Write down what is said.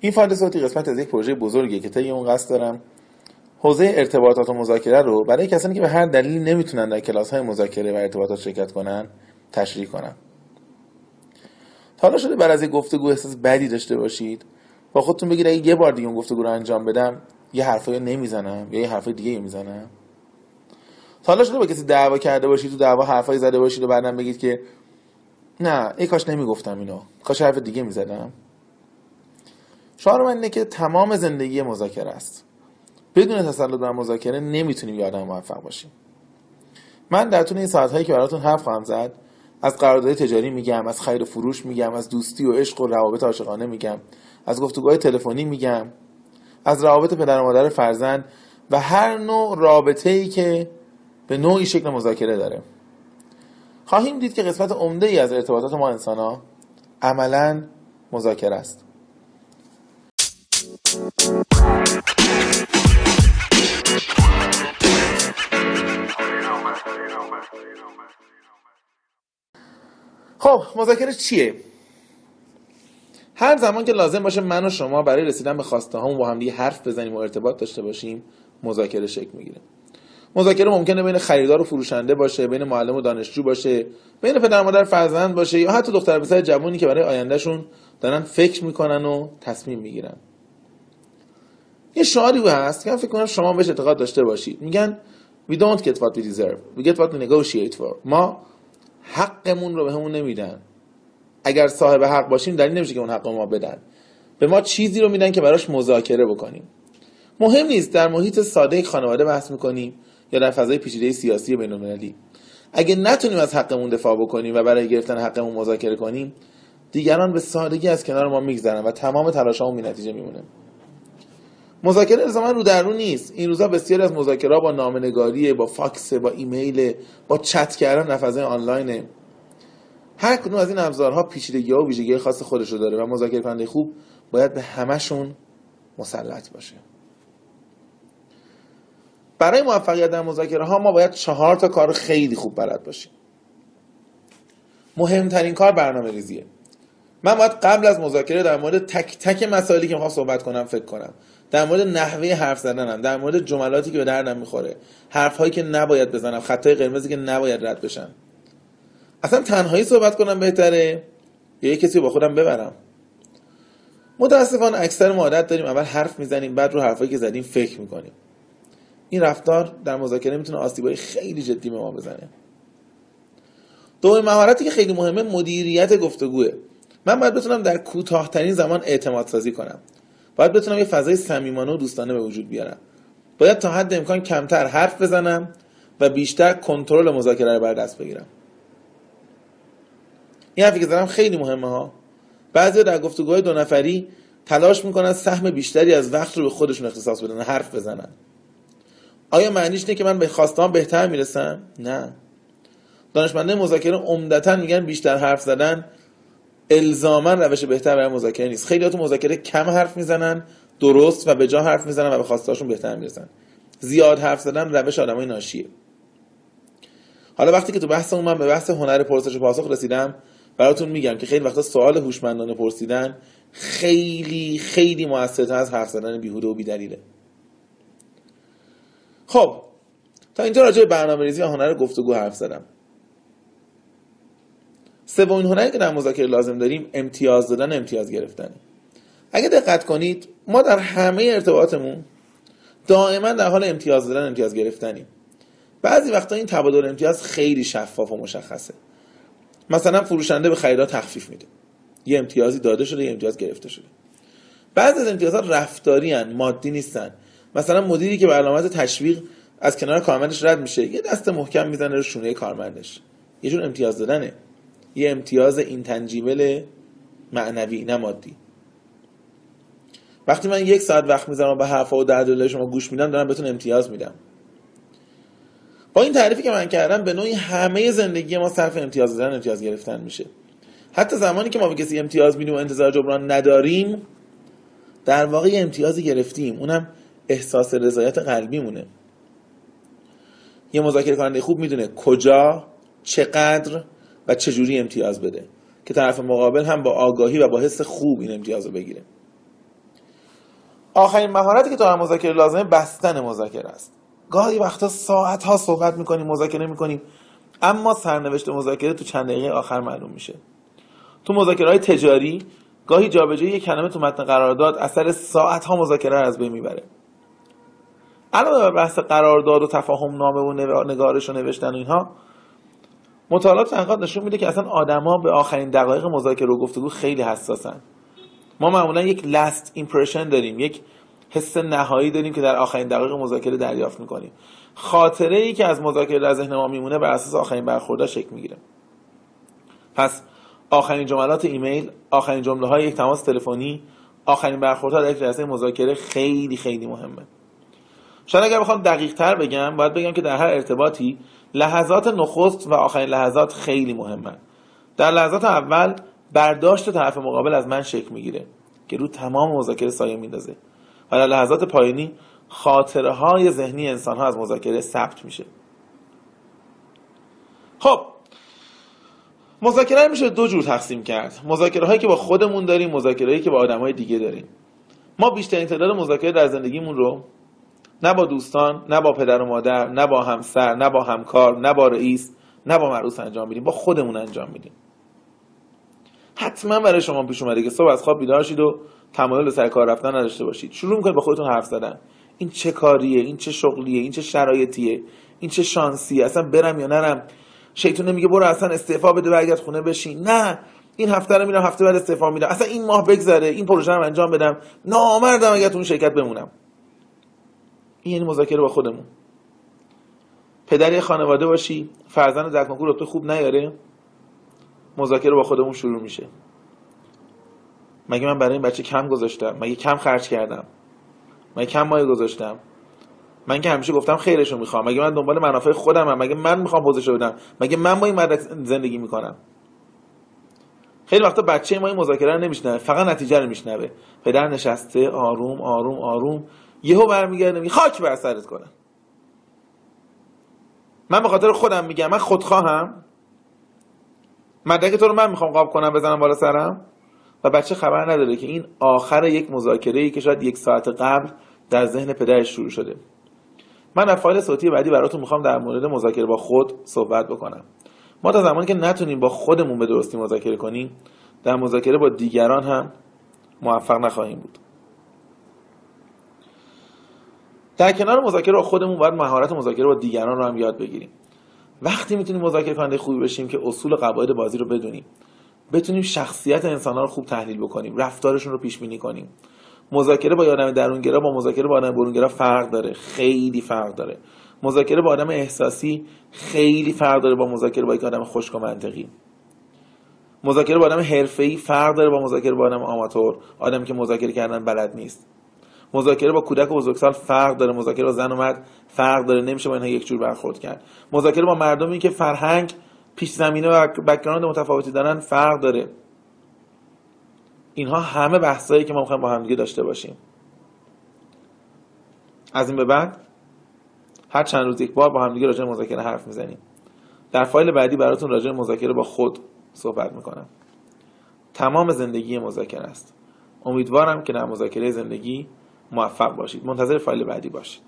این فایل صوتی قسمت از یک پروژه بزرگیه که طی اون قصد دارم حوزه ارتباطات و مذاکره رو برای کسانی که به هر دلیلی نمی‌تونن در کلاس های مذاکره و ارتباطات شرکت کنن تشریح کنم. تا حالا شده بر از یک گفتگو احساس بدی داشته باشید. با خودتون بگید اگه یه بار دیگه اون گفتگو رو انجام بدم یه حرفایی نمی‌زنم یا یه حرفای دیگه می‌زنم؟ تا حالا شده با کسی دعوا کرده باشید تو دعوا حرفایی زده باشید و بعدم بگید که نه ای کاش نمی‌گفتم اینو. کاش حرف دیگه می‌زدم. شعار من اینه که تمام زندگی مذاکره است. بدون تسلط بر مذاکره نمی‌تونیم یه آدم موفق باشیم. من در طول این ساعت هایی که براتون حرف خواهم زد از قرارداد تجاری میگم از خیر و فروش میگم از دوستی و عشق و روابط عاشقانه میگم از گفتگوهای تلفنی میگم از روابط پدر و مادر فرزند و هر نوع رابطه ای که به نوعی شکل مذاکره داره. خواهیم دید که قسمت عمده ای از ارتباطات ما انسان ها عملا مذاکره است. خب مذاکره چیه؟ هر زمان که لازم باشه من و شما برای رسیدن به خواسته هامون با هم دیگه حرف بزنیم و ارتباط داشته باشیم مذاکره شکل می‌گیره. مذاکره ممکنه بین خریدار و فروشنده باشه بین معلم و دانشجو باشه بین پدر مادر فرزند باشه یا حتی دختر پسر جوانی که برای آیندهشون دارن فکر می‌کنن و تصمیم می‌گیرن. یه شعاری هست که فکر کنم شما بهش اعتقاد داشته باشید. میگن we don't get what we deserve. We get what we negotiate for. ما حقمون رو به همون نمیدن. اگر صاحب حق باشیم دلیل نمیشه که اون حق ما بدن. به ما چیزی رو میدن که براش مذاکره بکنیم. مهم نیست. در محیط ساده خانواده بحث می‌کنیم یا در فضای پیچیده سیاسی بین‌المللی. اگه نتونیم از حقمون دفاع بکنیم و برای گرفتن حقمون مذاکره کنیم دیگران به سادگی از کنار ما میگذرن و تمام تلاشامون بی نتیجه میمونه. مذاکره الزاما رو در رو نیست. این روزا بسیاری از مذاکره با نامه‌نگاری با فاکس با ایمیل با چت کردن در فضای آنلاینه. هر کدوم از این ابزارها پیچیدگی ها و ویژگی خاص خودش رو داره و مذاکره کننده خوب باید به همشون مسلط باشه. برای موفقیت در مذاکره ها ما باید چهار تا کار خیلی خوب بلد باشیم. مهمترین کار برنامه ریزیه من باید قبل از مذاکره در مورد تک تک مسائلی که می‌خوام صحبت کنم فکر کنم. در مورد نحوه حرف زدنم در مورد جملاتی که به دردم می‌خوره حرف هایی که نباید بزنم خطای قرمزی که نباید رد بشن اصلا تنهایی صحبت کنم بهتره؟ یا یه کسی با خودم ببرم؟ متاسفانه اکثر ما عادت داریم اول حرف می‌زنیم بعد رو حرفایی که زدیم فکر می‌کنیم. این رفتار در مذاکره می‌تونه آسیبای خیلی جدی به ما بزنه. دومین مهارتی که خیلی مهمه مدیریت گفتگوه من باید بتونم در کوتاهترین زمان اعتماد سازی کنم. باید بتونم یه فضای صمیمانه و دوستانه به وجود بیارم. باید تا حد امکان کمتر حرف بزنم و بیشتر کنترل مذاکره رو بر دست بگیرم. این حرفی که زدم خیلی مهمه ها. بعضی در گفتگوهای دو نفری تلاش می‌کنن سهم بیشتری از وقت رو به خودشون اختصاص بدن حرف بزنن. آیا معنیش اینه که من به خواستان بهتر می‌رسم؟ نه. دانشمنده مذاکره عمدتا میگن بیشتر حرف زدن الزاما روش بهتر برای مذاکره نیست. خیلی تو مذاکره کم حرف می‌زنن درست و به جا حرف می‌زنن و به خواستاشون بهتر می‌رسن. زیاد حرف زدن روش آدمای ناشیه. حالا وقتی که تو بحث من به بحث هنر پرسش و پاسخ رسیدم براتون میگم که خیلی وقتا سوال هوشمندانه پرسیدن خیلی خیلی موثرتر از حرف زدن بیهوده و بیدلیله. خب تا اینجا راجع به برنامه‌ریزی و هنر گفتگو حرف زدم. سومین هنری که در مذاکره لازم داریم امتیاز دادن امتیاز گرفتن. اگه دقت کنید ما در همه ارتباطمون دائما در حال امتیاز دادن امتیاز گرفتنیم. بعضی وقتا این تبادل امتیاز خیلی شفاف و مشخصه. مثلا فروشنده به خریدار تخفیف میده. یه امتیازی داده شده یه امتیاز گرفته شده. بعضی از امتیازات رفتاری هن، مادی نیستن. مثلا مدیری که به تشویق از کنار کارمندش رد میشه یه دست محکم می‌زنه رو شونه کارمندش. یه جور امتیاز دادنه. یه امتیاز اینتنجیبل معنوی نه مادی. وقتی من یک ساعت وقت می‌ذارم به حرفا و درد شما گوش میدم دارم بهتون امتیاز میدم. با این تعریفی که من کردم به نوعی همه زندگی ما صرف امتیاز دادن امتیاز گرفتن میشه. حتی زمانی که ما به کسی امتیاز میدیم و انتظار جبران نداریم در واقع امتیازی گرفتیم. اونم احساس رضایت قلبی مونه یه مذاکره کننده خوب می‌دونه کجا چقدر و چجوری امتیاز بده؟ که طرف مقابل هم با آگاهی و با حس خوب این امتیاز رو بگیره. آخرین مهارتی که تو مذاکره لازمه بستن مذاکره است. گاهی وقتا ساعت ها صحبت می‌کنیم مذاکره می‌کنیم اما سرنوشت مذاکره تو چند دقیقه آخر معلوم میشه. تو مذاکره های تجاری گاهی جابجایی یک کلمه تو متن قرارداد اثر ساعت ها مذاکره از بین می‌بره. علاوه بر بحث قرارداد و تفاهم نامه و نگارش و نوشتن و اینها مطالعات تحقیقات نشون میده که اصلا آدما به آخرین دقایق مذاکره و گفتگو خیلی حساسن. ما معمولا یک last impression داریم یک حس نهایی داریم که در آخرین دقایق مذاکره دریافت می‌کنیم. خاطره ای که از مذاکره در ذهن ما میمونه بر اساس آخرین برخوردها شکل می‌گیره. پس آخرین جملات ایمیل آخرین جمله های یک تماس تلفنی آخرین برخوردها در یک جلسه مذاکره خیلی خیلی مهمه. شاید اگر بخوام دقیق تر بگم باید بگم که در هر ارتباطی لحظات نخست و آخرین لحظات خیلی مهمه در لحظات اول برداشت طرف مقابل از من شکل می‌گیره که رو تمام مذاکره سایه میندازه و در لحظات پایانی خاطره های ذهنی انسان ها از مذاکره ثبت میشه. خب مذاکره میشه دو جور تقسیم کرد. مذاکره هایی که با خودمون داریم مذاکره هایی که با آدم های دیگه داریم. ما بیشترین تعداد مذاکره در زندگیمون رو نه با دوستان نه با پدر و مادر نه با همسر نه با همکار نه با رئیس نه با معروس انجام میدیم با خودمون انجام میدیم. حتما برای شما پیش اومده که صبح از خواب بیدار شید و تمایل به سر کار رفتن نداشته باشید. شروع می‌کنید با خودتون حرف زدن. این چه کاریه؟ این چه شغلیه؟ این چه شرایطیه؟ این چه شانسیه؟ اصلا برم یا نرم؟ شیطون میگه برو اصلا استعفا بده برگرد خونه بشین. نه. این هفته رو میرم هفته بعد استعفا میدم. اصلا این ماه بگذره. این پروژه رو انجام بدم. نامردم اگر تو اون شرکت بمونم. این یعنی مذاکره با خودمون. پدری خانواده باشی فرزند در کنکور تو خوب نیاره مذاکره با خودمون شروع میشه. مگه من برای این بچه کم گذاشتم؟ مگه کم خرج کردم؟ مگه کم مایه گذاشتم؟ من که همیشه گفتم خیرشو می‌خوام. مگه من دنبال منافع خودم هم. مگه من می‌خوام پوزش بدم؟ مگه من با این مدرک زندگی می‌کنم؟ خیلی وقتا بچه ما این مذاکره رو نمیشنوه فقط نتیجه رو میشنوه. پدر نشسته آروم آروم آروم. یهو برمیگرده میگه خاک بر سرت کنم. من به خاطر خودم میگم من خودخواهم. مدرک تو رو من می‌خوام قاب کنم بزنم بالا سرم. و بچه خبر نداره که این آخر یک مذاکره ای که شاید یک ساعت قبل در ذهن پدرش شروع شده. من فایل صوتی بعدی براتون می‌خوام در مورد مذاکره با خود صحبت بکنم. ما تا زمانی که نتونیم با خودمون به درستی مذاکره کنیم در مذاکره با دیگران هم موفق نخواهیم بود. در کنار مذاکره با خودمون باید مهارت مذاکره با دیگران رو هم یاد بگیریم. وقتی می‌تونیم مذاکره کننده خوبی بشیم که اصول قواعد بازی رو بدونیم بتونیم شخصیت انسان ها رو خوب تحلیل بکنیم رفتارشون رو پیش بینی کنیم. مذاکره با آدم درونگرا با مذاکره با آدم برونگرا فرق داره خیلی فرق داره. مذاکره با آدم احساسی خیلی فرق داره با مذاکره با یک آدم خشک و منطقی. مذاکره با آدم حرفه‌ای فرق داره با مذاکره با آدم آماتور آدمی که مذاکره کردن بلد نیست. مذاکره با کودک و بزرگسال فرق داره مذاکره با زن و مرد فرق داره نمیشه با اینها یک جور برخورد کرد. مذاکره با مردمی که فرهنگ پیش زمینه و background متفاوتی دارن فرق داره. اینها همه بحثایی که ما می‌خوایم با همدیگه داشته باشیم. از این به بعد هر چند روز یک بار با همدیگه راجع مذاکره حرف می‌زنیم. در فایل بعدی براتون راجع مذاکره با خود صحبت می‌کنم. تمام زندگی مذاکره است. امیدوارم که در مذاکره زندگی موفق باشید. منتظر فایل بعدی باشید.